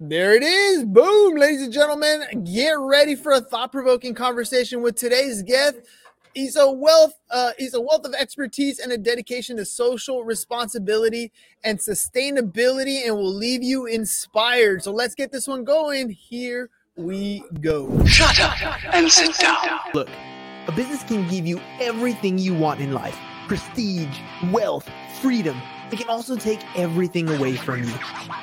There it is. Boom, ladies and gentlemen. Get ready for a thought-provoking conversation with today's guest. He's a wealth, uh, he's a wealth of expertise and a dedication to social responsibility and sustainability, and will leave you inspired. So let's get this one going. Here we go. Shut up and sit down. Look, a business can give you everything you want in life prestige, wealth, freedom. It can also take everything away from you.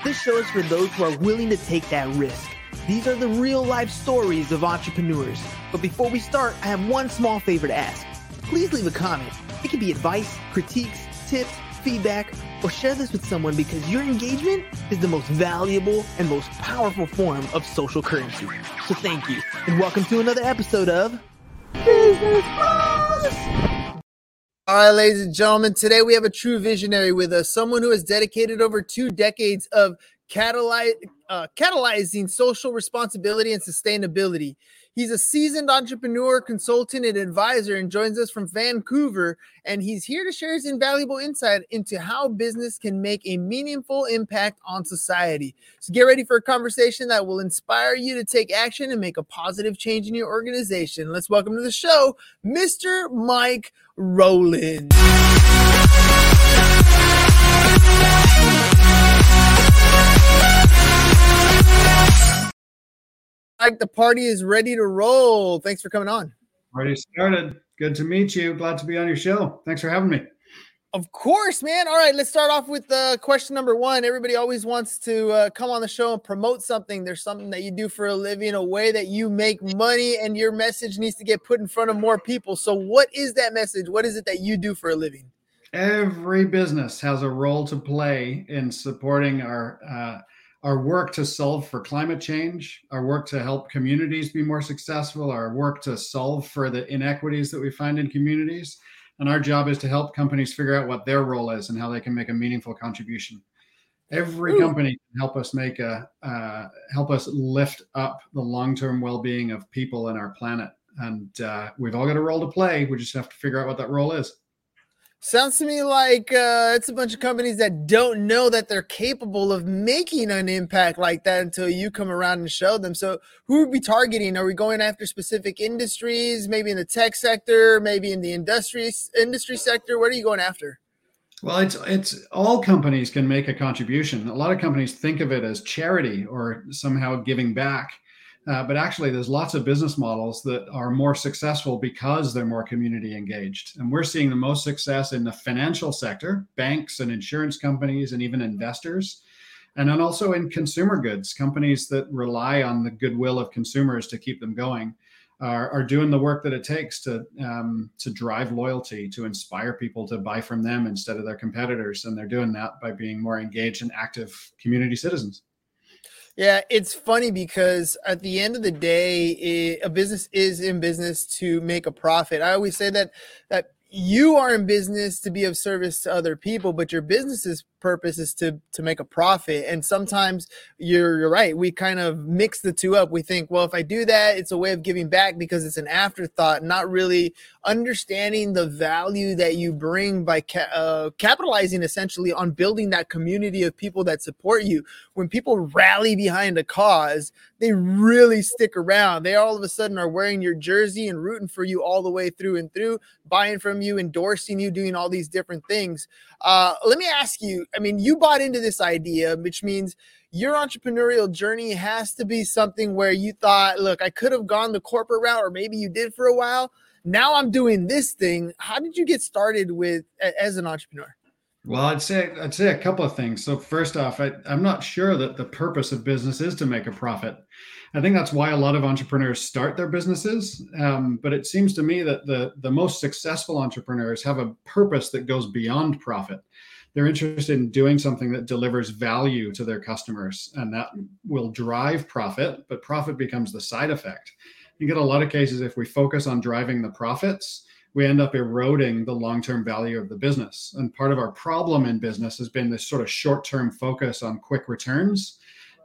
This show is for those who are willing to take that risk. These are the real life stories of entrepreneurs. But before we start, I have one small favor to ask. Please leave a comment. It can be advice, critiques, tips, feedback, or share this with someone because your engagement is the most valuable and most powerful form of social currency. So thank you, and welcome to another episode of Business Bros! All right, ladies and gentlemen, today we have a true visionary with us, someone who has dedicated over two decades of uh, catalyzing social responsibility and sustainability. He's a seasoned entrepreneur, consultant, and advisor, and joins us from Vancouver. And he's here to share his invaluable insight into how business can make a meaningful impact on society. So get ready for a conversation that will inspire you to take action and make a positive change in your organization. Let's welcome to the show, Mr. Mike Rowland. Like the party is ready to roll. Thanks for coming on. Already started. Good to meet you. Glad to be on your show. Thanks for having me. Of course, man. All right, let's start off with uh, question number one. Everybody always wants to uh, come on the show and promote something. There's something that you do for a living, a way that you make money, and your message needs to get put in front of more people. So, what is that message? What is it that you do for a living? Every business has a role to play in supporting our uh, our work to solve for climate change, our work to help communities be more successful, our work to solve for the inequities that we find in communities. And our job is to help companies figure out what their role is and how they can make a meaningful contribution. Every Ooh. company can help us make a uh, help us lift up the long-term well-being of people and our planet. And uh, we've all got a role to play. We just have to figure out what that role is. Sounds to me like uh, it's a bunch of companies that don't know that they're capable of making an impact like that until you come around and show them. So, who are we targeting? Are we going after specific industries? Maybe in the tech sector, maybe in the industry industry sector. What are you going after? Well, it's it's all companies can make a contribution. A lot of companies think of it as charity or somehow giving back. Uh, but actually, there's lots of business models that are more successful because they're more community engaged. And we're seeing the most success in the financial sector, banks and insurance companies, and even investors. And then also in consumer goods, companies that rely on the goodwill of consumers to keep them going. Are, are doing the work that it takes to um, to drive loyalty, to inspire people to buy from them instead of their competitors, and they're doing that by being more engaged and active community citizens. Yeah, it's funny because at the end of the day, it, a business is in business to make a profit. I always say that that you are in business to be of service to other people, but your business's purpose is to to make a profit. And sometimes you're you're right. We kind of mix the two up. We think, well, if I do that, it's a way of giving back because it's an afterthought, not really understanding the value that you bring by ca- uh, capitalizing essentially on building that community of people that support you. When people rally behind a cause, they really stick around. They all of a sudden are wearing your jersey and rooting for you all the way through and through, buying from you, endorsing you, doing all these different things. Uh, let me ask you I mean, you bought into this idea, which means your entrepreneurial journey has to be something where you thought, look, I could have gone the corporate route, or maybe you did for a while. Now I'm doing this thing. How did you get started with as an entrepreneur? Well, I'd say I'd say a couple of things. So first off, I, I'm not sure that the purpose of business is to make a profit. I think that's why a lot of entrepreneurs start their businesses. Um, but it seems to me that the the most successful entrepreneurs have a purpose that goes beyond profit they're interested in doing something that delivers value to their customers and that will drive profit but profit becomes the side effect. You get a lot of cases if we focus on driving the profits we end up eroding the long-term value of the business. And part of our problem in business has been this sort of short-term focus on quick returns.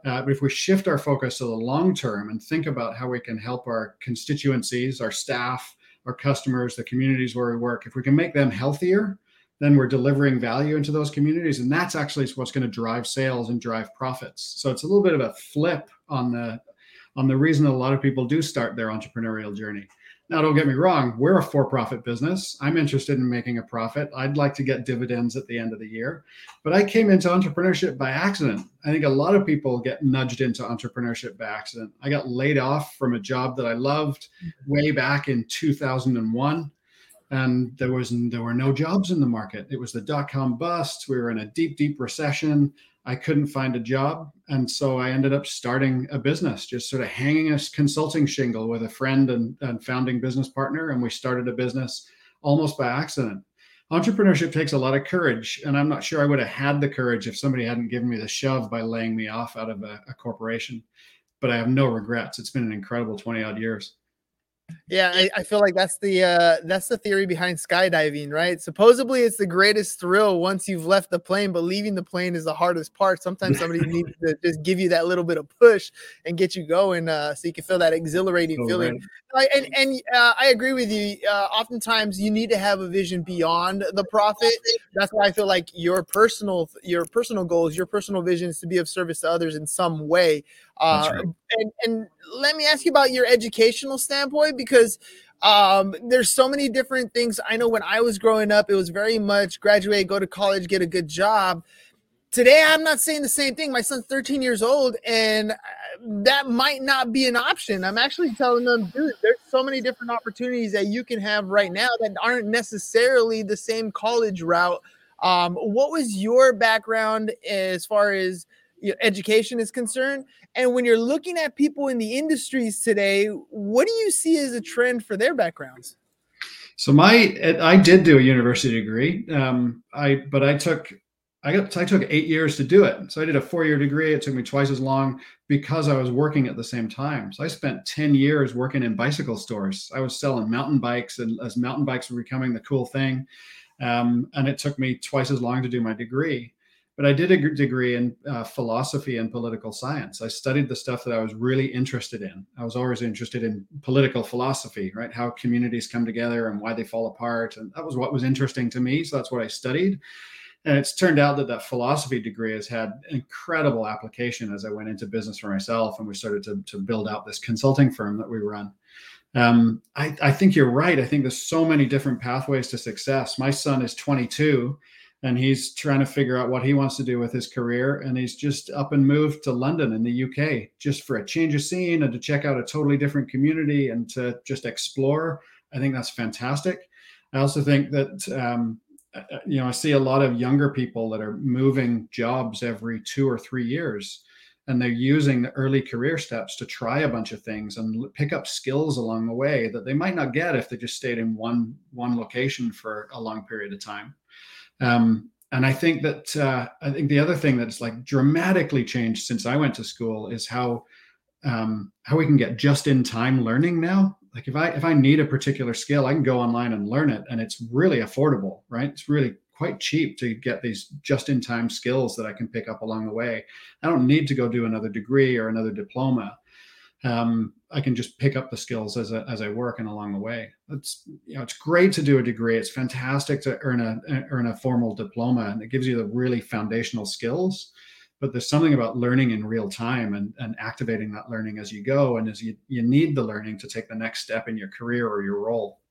Uh, but if we shift our focus to the long term and think about how we can help our constituencies our staff our customers the communities where we work if we can make them healthier then we're delivering value into those communities. And that's actually what's going to drive sales and drive profits. So it's a little bit of a flip on the on the reason a lot of people do start their entrepreneurial journey. Now don't get me wrong we're a for-profit business. I'm interested in making a profit. I'd like to get dividends at the end of the year. But i came into entrepreneurship by accident. I think a lot of people get nudged into entrepreneurship by accident. I got laid off from a job that i loved mm-hmm. way back in 2001 and there was there were no jobs in the market. It was the dot com bust. We were in a deep, deep recession. I couldn't find a job, and so I ended up starting a business, just sort of hanging a consulting shingle with a friend and, and founding business partner, and we started a business almost by accident. Entrepreneurship takes a lot of courage, and I'm not sure I would have had the courage if somebody hadn't given me the shove by laying me off out of a, a corporation. But I have no regrets. It's been an incredible 20 odd years. Yeah, I, I, feel like that's the uh that's the theory behind skydiving, right? Supposedly it's the greatest thrill once you've left the plane, but leaving the plane is the hardest part. Sometimes somebody needs to just give you that little bit of push and get you going, uh, so you can feel that exhilarating oh, feeling. Right. And and uh, I agree with you. Uh, oftentimes you need to have a vision beyond the profit. That's why I feel like your personal your personal goals, your personal vision is to be of service to others in some way. Uh, right. and, and let me ask you about your educational standpoint because um, there's so many different things. I know when I was growing up, it was very much graduate, go to college, get a good job. Today, I'm not saying the same thing. My son's 13 years old, and uh, that might not be an option. I'm actually telling them, dude, there's so many different opportunities that you can have right now that aren't necessarily the same college route. Um, what was your background as far as education is concerned. And when you're looking at people in the industries today, what do you see as a trend for their backgrounds? So my, I did do a university degree. Um, I, but I took, I got, I took eight years to do it. So I did a four-year degree. It took me twice as long because I was working at the same time. So I spent ten years working in bicycle stores. I was selling mountain bikes, and as mountain bikes were becoming the cool thing, um, and it took me twice as long to do my degree but I did a degree in uh, philosophy and political science. I studied the stuff that I was really interested in. I was always interested in political philosophy, right? How communities come together and why they fall apart. And that was what was interesting to me. So that's what I studied. And it's turned out that that philosophy degree has had incredible application as I went into business for myself and we started to, to build out this consulting firm that we run. Um, I, I think you're right. I think there's so many different pathways to success. My son is 22 and he's trying to figure out what he wants to do with his career. And he's just up and moved to London in the UK just for a change of scene and to check out a totally different community and to just explore. I think that's fantastic. I also think that um, uh, uh, you know I see a lot of younger people that are moving jobs every two or three years, and they're using the early career steps to try a bunch of things and pick up skills along the way that they might not get if they just stayed in one one location for a long period of time. Um, and I think that uh, I think the other thing that's like dramatically changed since I went to school is how um, how we can get just in time learning now. Like if I if I need a particular skill, I can go online and learn it, and it's really affordable, right? It's really quite cheap to get these just in time skills that I can pick up along the way. I don't need to go do another degree or another diploma um, I can just pick up the skills as, as I work and along the way. It's you know it's great to do a degree. It's fantastic to earn a earn a formal diploma, and it gives you the really foundational skills. But there's something about learning in real time and, and activating that learning as you go, and as you you need the learning to take the next step in your career or your role.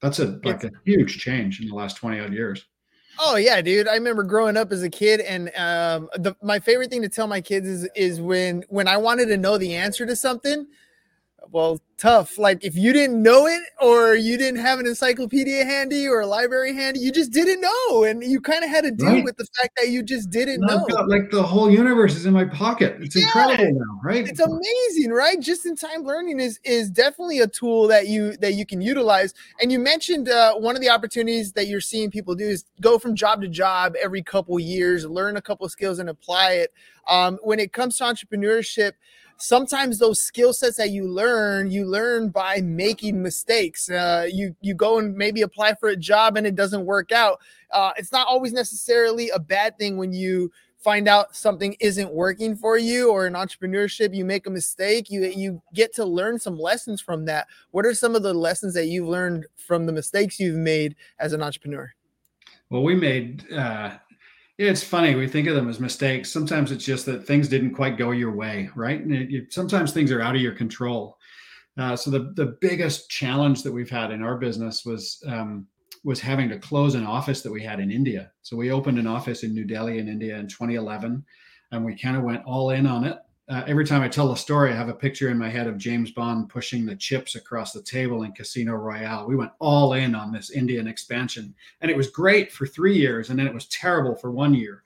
That's a like a huge change in the last twenty odd years. Oh yeah, dude. I remember growing up as a kid, and um, the, my favorite thing to tell my kids is is when when I wanted to know the answer to something, well, tough. Like if you didn't know it or you didn't have an encyclopedia handy or a library handy, you just didn't know, and you kind of had to deal right. with the fact that you just didn't know. Like the whole universe is in my pocket. It's yeah. incredible now, right? It's amazing, right? Just in time learning is is definitely a tool that you that you can utilize. And you mentioned uh, one of the opportunities that you're seeing people do is go from job to job every couple years, learn a couple skills, and apply it. Um, when it comes to entrepreneurship sometimes those skill sets that you learn, you learn by making mistakes. Uh, you you go and maybe apply for a job and it doesn't work out. Uh, it's not always necessarily a bad thing when you find out something isn't working for you or in entrepreneurship you make a mistake you you get to learn some lessons from that what are some of the lessons that you've learned from the mistakes you've made as an entrepreneur Well, we made. Uh, it's funny we think of them as mistakes. Sometimes it's just that things didn't quite go your way, right? And it, it, sometimes things are out of your control. Uh, so the the biggest challenge that we've had in our business was um, was having to close an office that we had in India. So we opened an office in New Delhi in India in 2011, and we kind of went all in on it. Uh, every time I tell a story, I have a picture in my head of James Bond pushing the chips across the table in Casino Royale. We went all in on this Indian expansion, and it was great for three years, and then it was terrible for one year,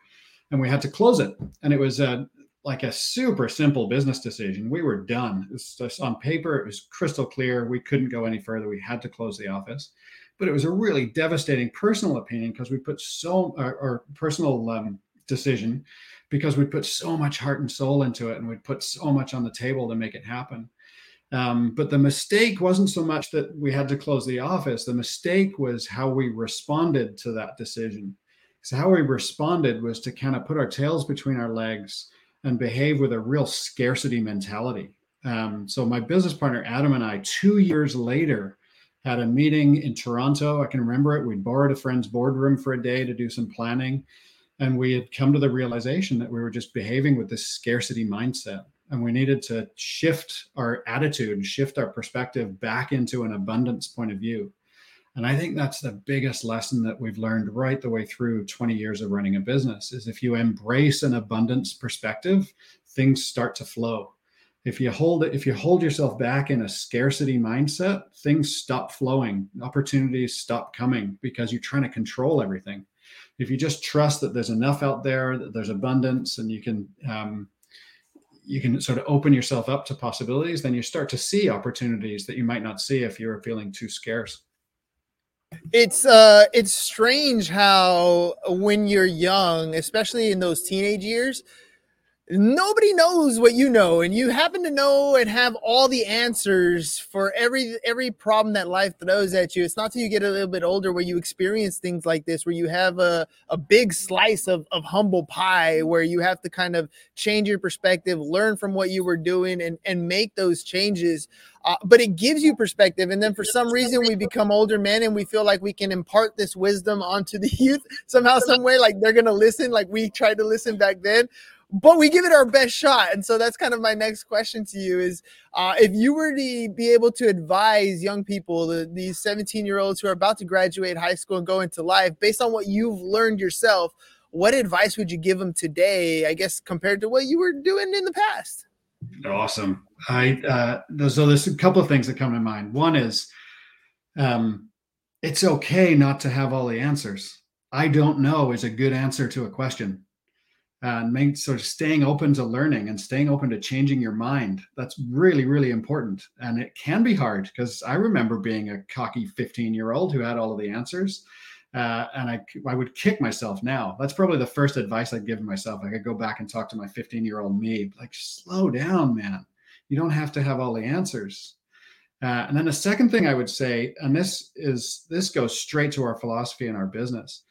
and we had to close it. And it was a like a super simple business decision. We were done. Just on paper, it was crystal clear. We couldn't go any further. We had to close the office, but it was a really devastating personal opinion because we put so our, or personal um, decision because we put so much heart and soul into it and we put so much on the table to make it happen. Um, but the mistake wasn't so much that we had to close the office. The mistake was how we responded to that decision. So, how we responded was to kind of put our tails between our legs and behave with a real scarcity mentality. Um, so, my business partner, Adam, and I, two years later, had a meeting in Toronto. I can remember it. We borrowed a friend's boardroom for a day to do some planning and we had come to the realization that we were just behaving with this scarcity mindset. And we needed to shift our attitude shift our perspective back into an abundance point of view. And i think that's the biggest lesson that we've learned right the way through 20 years of running a business is if you embrace an abundance perspective things start to flow. If you hold it if you hold yourself back in a scarcity mindset things stop flowing. Opportunities stop coming because you're trying to control everything if you just trust that there's enough out there, that there's abundance, and you can um, you can sort of open yourself up to possibilities, then you start to see opportunities that you might not see if you're feeling too scarce. It's uh it's strange how when you're young, especially in those teenage years, nobody knows what you know and you happen to know and have all the answers for every every problem that life throws at you. It's not till you get a little bit older where you experience things like this where you have a, a big slice of, of humble pie where you have to kind of change your perspective learn from what you were doing and and make those changes. Uh, but it gives you perspective and then for some reason we become older men and we feel like we can impart this wisdom onto the youth somehow some way like they're gonna listen like we tried to listen back then but we give it our best shot. And so that's kind of my next question to you is uh, if you were to be able to advise young people, the, these 17 year olds who are about to graduate high school and go into life, based on what you've learned yourself, what advice would you give them today, I guess, compared to what you were doing in the past? Awesome. I, uh, so there's a couple of things that come to mind. One is, um, it's okay not to have all the answers. I don't know is a good answer to a question and sort of staying open to learning and staying open to changing your mind. That's really really important. And it can be hard because i remember being a cocky 15 year old who had all of the answers uh, and I, I would kick myself now. That's probably the first advice i'd give myself. I could go back and talk to my 15 year old me like slow down man. You don't have to have all the answers. Uh, and then the second thing i would say and this is this goes straight to our philosophy and our business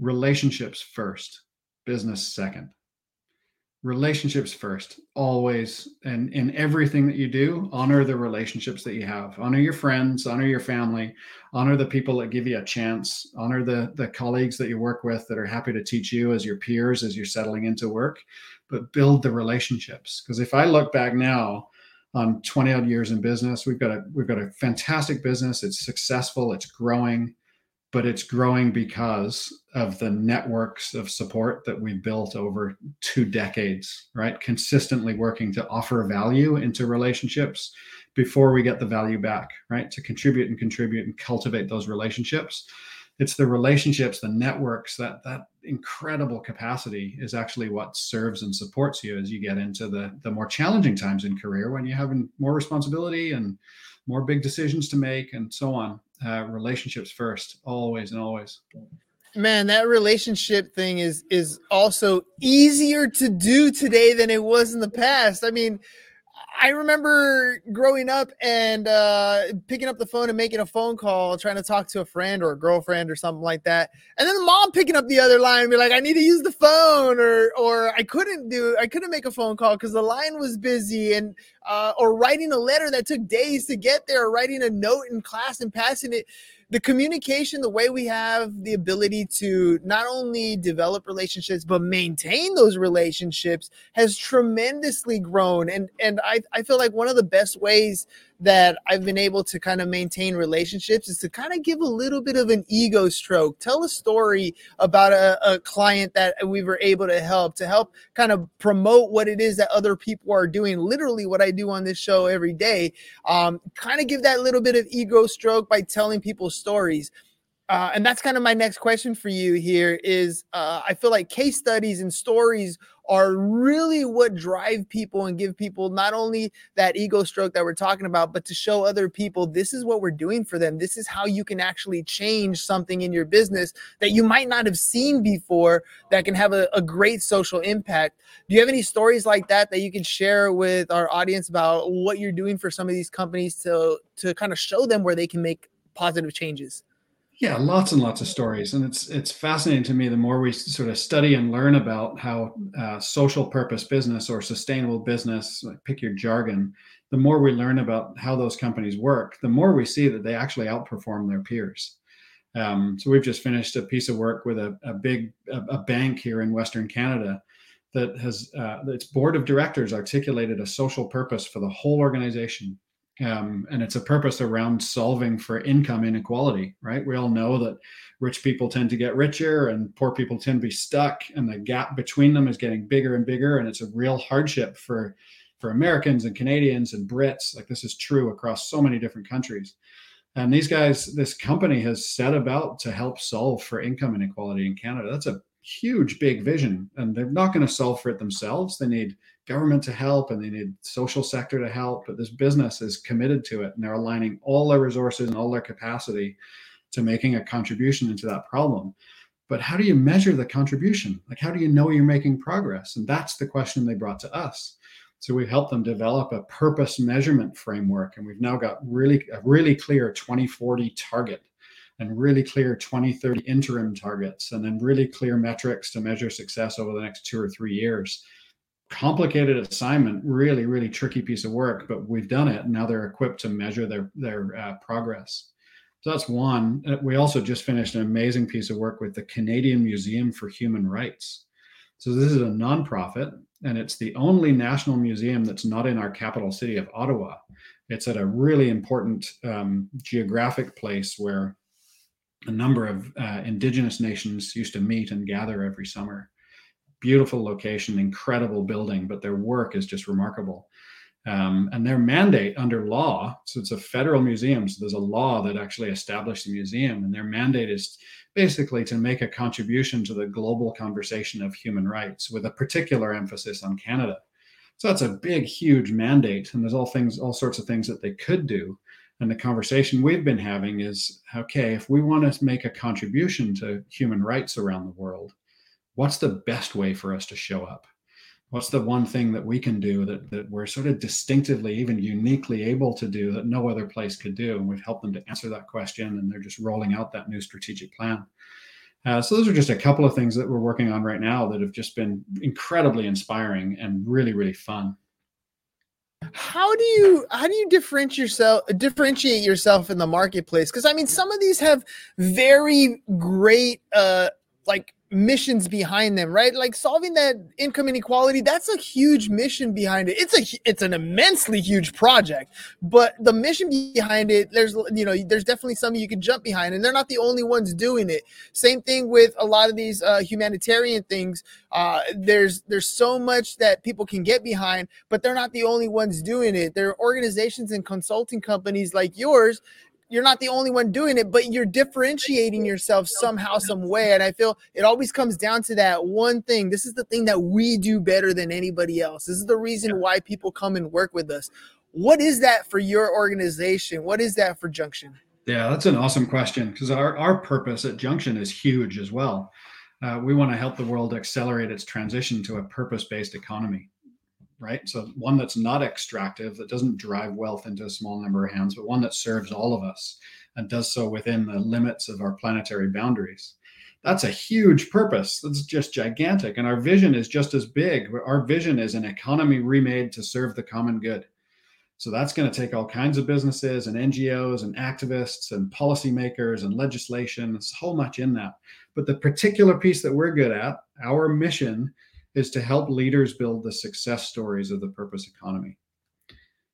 relationships first business second. Relationships first always and in everything that you do honor the relationships that you have. Honor your friends honor your family honor the people that give you a chance honor the the colleagues that you work with that are happy to teach you as your peers as you're settling into work but build the relationships. Because if i look back now on 20 odd years in business we've got a we've got a fantastic business. It's successful it's growing but it's growing because of the networks of support that we've built over two decades, right? Consistently working to offer value into relationships before we get the value back, right? To contribute and contribute and cultivate those relationships. It's the relationships, the networks, that that incredible capacity is actually what serves and supports you as you get into the the more challenging times in career when you have more responsibility and more big decisions to make and so on uh, relationships first always and always. Man that relationship thing is is also easier to do today than it was in the past. I mean I remember growing up and uh, picking up the phone and making a phone call, trying to talk to a friend or a girlfriend or something like that, and then the mom picking up the other line and be like, "I need to use the phone," or or I couldn't do, I couldn't make a phone call because the line was busy, and uh, or writing a letter that took days to get there, or writing a note in class and passing it the communication, the way we have the ability to not only develop relationships but maintain those relationships has tremendously grown. And and I, I feel like one of the best ways that I've been able to kind of maintain relationships is to kind of give a little bit of an ego stroke. Tell a story about a, a, client that we were able to help to help kind of promote what it is that other people are doing. Literally, what I do on this show every day. Um, kind of give that little bit of ego stroke by telling people stories. Uh, and that's kind of my next question for you here is uh, i feel like case studies and stories are really what drive people and give people not only that ego stroke that we're talking about but to show other people this is what we're doing for them. This is how you can actually change something in your business that you might not have seen before that can have a, a great social impact. Do you have any stories like that that you can share with our audience about what you're doing for some of these companies to to kind of show them where they can make positive changes yeah, lots and lots of stories, and it's it's fascinating to me. The more we sort of study and learn about how uh, social purpose business or sustainable business, like pick your jargon, the more we learn about how those companies work, the more we see that they actually outperform their peers. Um, so we've just finished a piece of work with a, a big a, a bank here in Western Canada that has uh, its board of directors articulated a social purpose for the whole organization um, and it's a purpose around solving for income inequality right? We all know that rich people tend to get richer and poor people tend to be stuck and the gap between them is getting bigger and bigger and it's a real hardship for for americans and canadians and brits. Like this is true across so many different countries. And these guys this company has set about to help solve for income inequality in canada. That's a huge big vision and they're not going to solve for it themselves. They need government to help and they need social sector to help but this business is committed to it and they're aligning all their resources and all their capacity to making a contribution into that problem. But how do you measure the contribution? Like how do you know you're making progress? And that's the question they brought to us. So we helped them develop a purpose measurement framework and we've now got really a really clear 2040 target and really clear 2030 interim targets and then really clear metrics to measure success over the next two or three years complicated assignment, really, really tricky piece of work, but we've done it. Now they're equipped to measure their their uh, progress. So that's one. Uh, we also just finished an amazing piece of work with the Canadian Museum for Human Rights. So this is a nonprofit, and it's the only national museum that's not in our capital city of Ottawa. It's at a really important um, geographic place where a number of uh, Indigenous nations used to meet and gather every summer beautiful location, incredible building, but their work is just remarkable. Um, and their mandate under law, so it's a federal museum, so there's a law that actually established the museum, and their mandate is basically to make a contribution to the global conversation of human rights with a particular emphasis on Canada. So that's a big, huge mandate, and there's all things, all sorts of things that they could do. And the conversation we've been having is okay, if we want to make a contribution to human rights around the world, what's the best way for us to show up? What's the one thing that we can do that, that we're sort of distinctively, even uniquely able to do that no other place could do? And we've helped them to answer that question, and they're just rolling out that new strategic plan. Uh, so those are just a couple of things that we're working on right now that have just been incredibly inspiring and really, really fun how do you how do you differentiate yourself differentiate yourself in the marketplace? Because i mean some of these have very great uh like missions behind them, right? Like solving that income inequality, that's a huge mission behind it. It's a it's an immensely huge project, but the mission behind it, there's you know, there's definitely something you can jump behind, and they're not the only ones doing it. Same thing with a lot of these uh, humanitarian things. Uh, there's there's so much that people can get behind, but they're not the only ones doing it. There are organizations and consulting companies like yours you're not the only one doing it, but you're differentiating yourself somehow, some way. And I feel it always comes down to that one thing. This is the thing that we do better than anybody else. This is the reason why people come and work with us. What is that for your organization? What is that for Junxion? Yeah, that's an awesome question because our, our purpose at Junxion is huge as well. Uh, we want to help the world accelerate its transition to a purpose based economy right? So one that's not extractive, that doesn't drive wealth into a small number of hands, but one that serves all of us and does so within the limits of our planetary boundaries. That's a huge purpose. That's just gigantic. And our vision is just as big. Our vision is an economy remade to serve the common good. So that's going to take all kinds of businesses and NGOs and activists and policymakers and legislation. There's so much in that. But the particular piece that we're good at, our mission is to help leaders build the success stories of the purpose economy.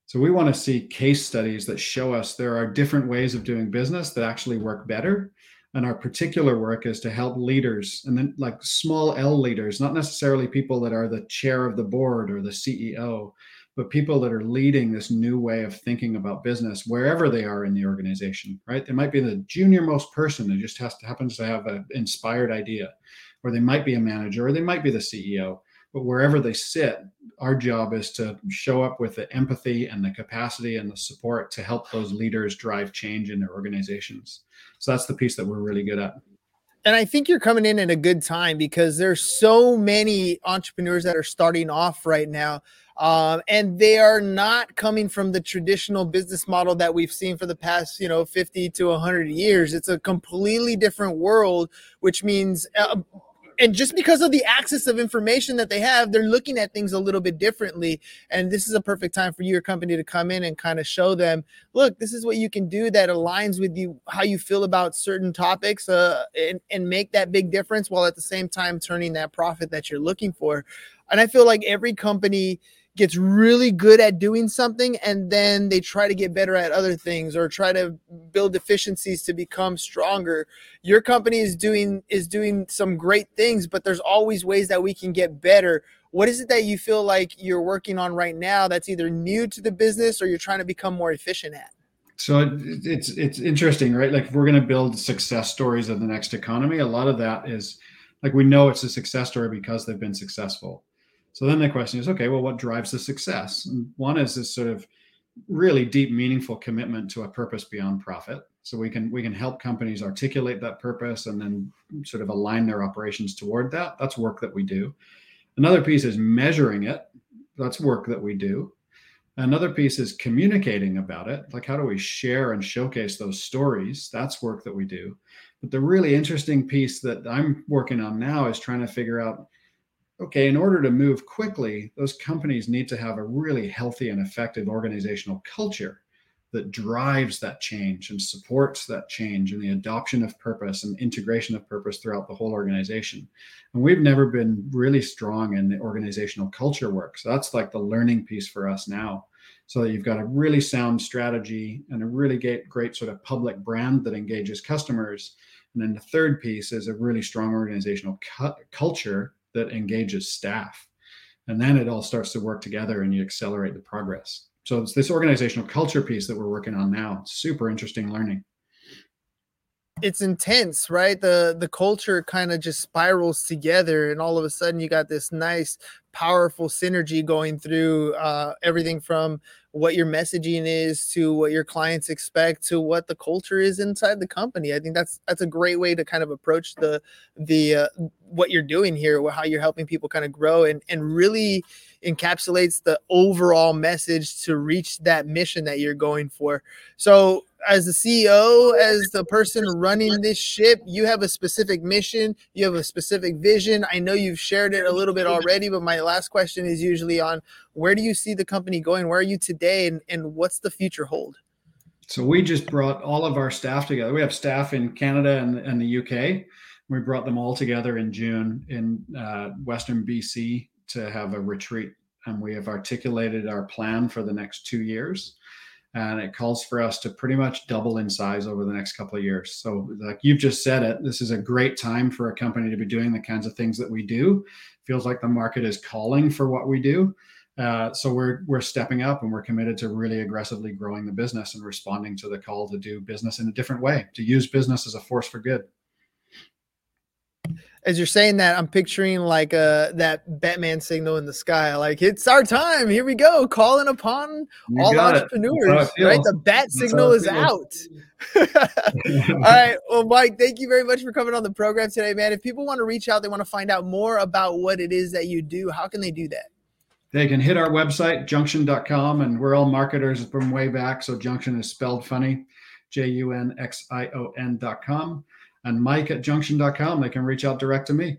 So we want to see case studies that show us there are different ways of doing business that actually work better. And our particular work is to help leaders and then like small L leaders, not necessarily people that are the chair of the board or the CEO, but people that are leading this new way of thinking about business wherever they are in the organization, right? They might be the junior most person who just has to happens to have an inspired idea, or they might be a manager, or they might be the CEO. But wherever they sit, our job is to show up with the empathy and the capacity and the support to help those leaders drive change in their organizations. So that's the piece that we're really good at and I think you're coming in at a good time because there's so many entrepreneurs that are starting off right now um, and they are not coming from the traditional business model that we've seen for the past, you know, 50 to 100 years. It's a completely different world, which means, uh, and just because of the access of information that they have, they're looking at things a little bit differently. And this is a perfect time for your company to come in and kind of show them, look, this is what you can do that aligns with you, how you feel about certain topics, uh, and, and make that big difference while at the same time turning that profit that you're looking for. And I feel like every company, gets really good at doing something and then they try to get better at other things or try to build efficiencies to become stronger. Your company is doing is doing some great things but there's always ways that we can get better. What is it that you feel like you're working on right now that's either new to the business or you're trying to become more efficient at? So it's it's interesting right? Like if we're going to build success stories of the next economy a lot of that is like we know it's a success story because they've been successful so then the question is, okay, well, what drives the success? And one is this sort of really deep, meaningful commitment to a purpose beyond profit. So we can we can help companies articulate that purpose and then sort of align their operations toward that. That's work that we do. Another piece is measuring it. That's work that we do. Another piece is communicating about it. Like how do we share and showcase those stories? That's work that we do. But the really interesting piece that I'm working on now is trying to figure out okay, in order to move quickly, those companies need to have a really healthy and effective organizational culture that drives that change and supports that change and the adoption of purpose and integration of purpose throughout the whole organization. And we've never been really strong in the organizational culture work. So that's like the learning piece for us now. So that you've got a really sound strategy and a really great, great sort of public brand that engages customers. And then the third piece is a really strong organizational cu- culture that engages staff. And then it all starts to work together and you accelerate the progress. So it's this organizational culture piece that we're working on now. Super interesting learning. It's intense, right? The the culture kind of just spirals together, and all of a sudden you got this nice, powerful synergy going through uh, everything from what your messaging is to what your clients expect to what the culture is inside the company. I think that's that's a great way to kind of approach the the uh, what you're doing here, how you're helping people kind of grow and and really encapsulates the overall message to reach that mission that you're going for. So as the CEO, as the person running this ship, you have a specific mission, you have a specific vision. I know you've shared it a little bit already, but my last question is usually on where do you see the company going? Where are you today and, and what's the future hold? So we just brought all of our staff together. We have staff in Canada and, and the UK. We brought them all together in June in uh, Western BC to have a retreat. And we have articulated our plan for the next two years and it calls for us to pretty much double in size over the next couple of years. So, like you've just said it, this is a great time for a company to be doing the kinds of things that we do. Feels like the market is calling for what we do. Uh, so we're we're stepping up and we're committed to really aggressively growing the business and responding to the call to do business in a different way, to use business as a force for good as you're saying that, I'm picturing like uh that Batman signal in the sky, like it's our time. Here we go, calling upon you all entrepreneurs. Right, the bat signal is out. all right, well, Mike, thank you very much for coming on the program today, man. If people want to reach out, they want to find out more about what it is that you do. How can they do that? They can hit our website, junxion.com, and we're all marketers from way back. So Junxion is spelled funny, J U N X I O N.com and mike at junxion.com. They can reach out direct to me.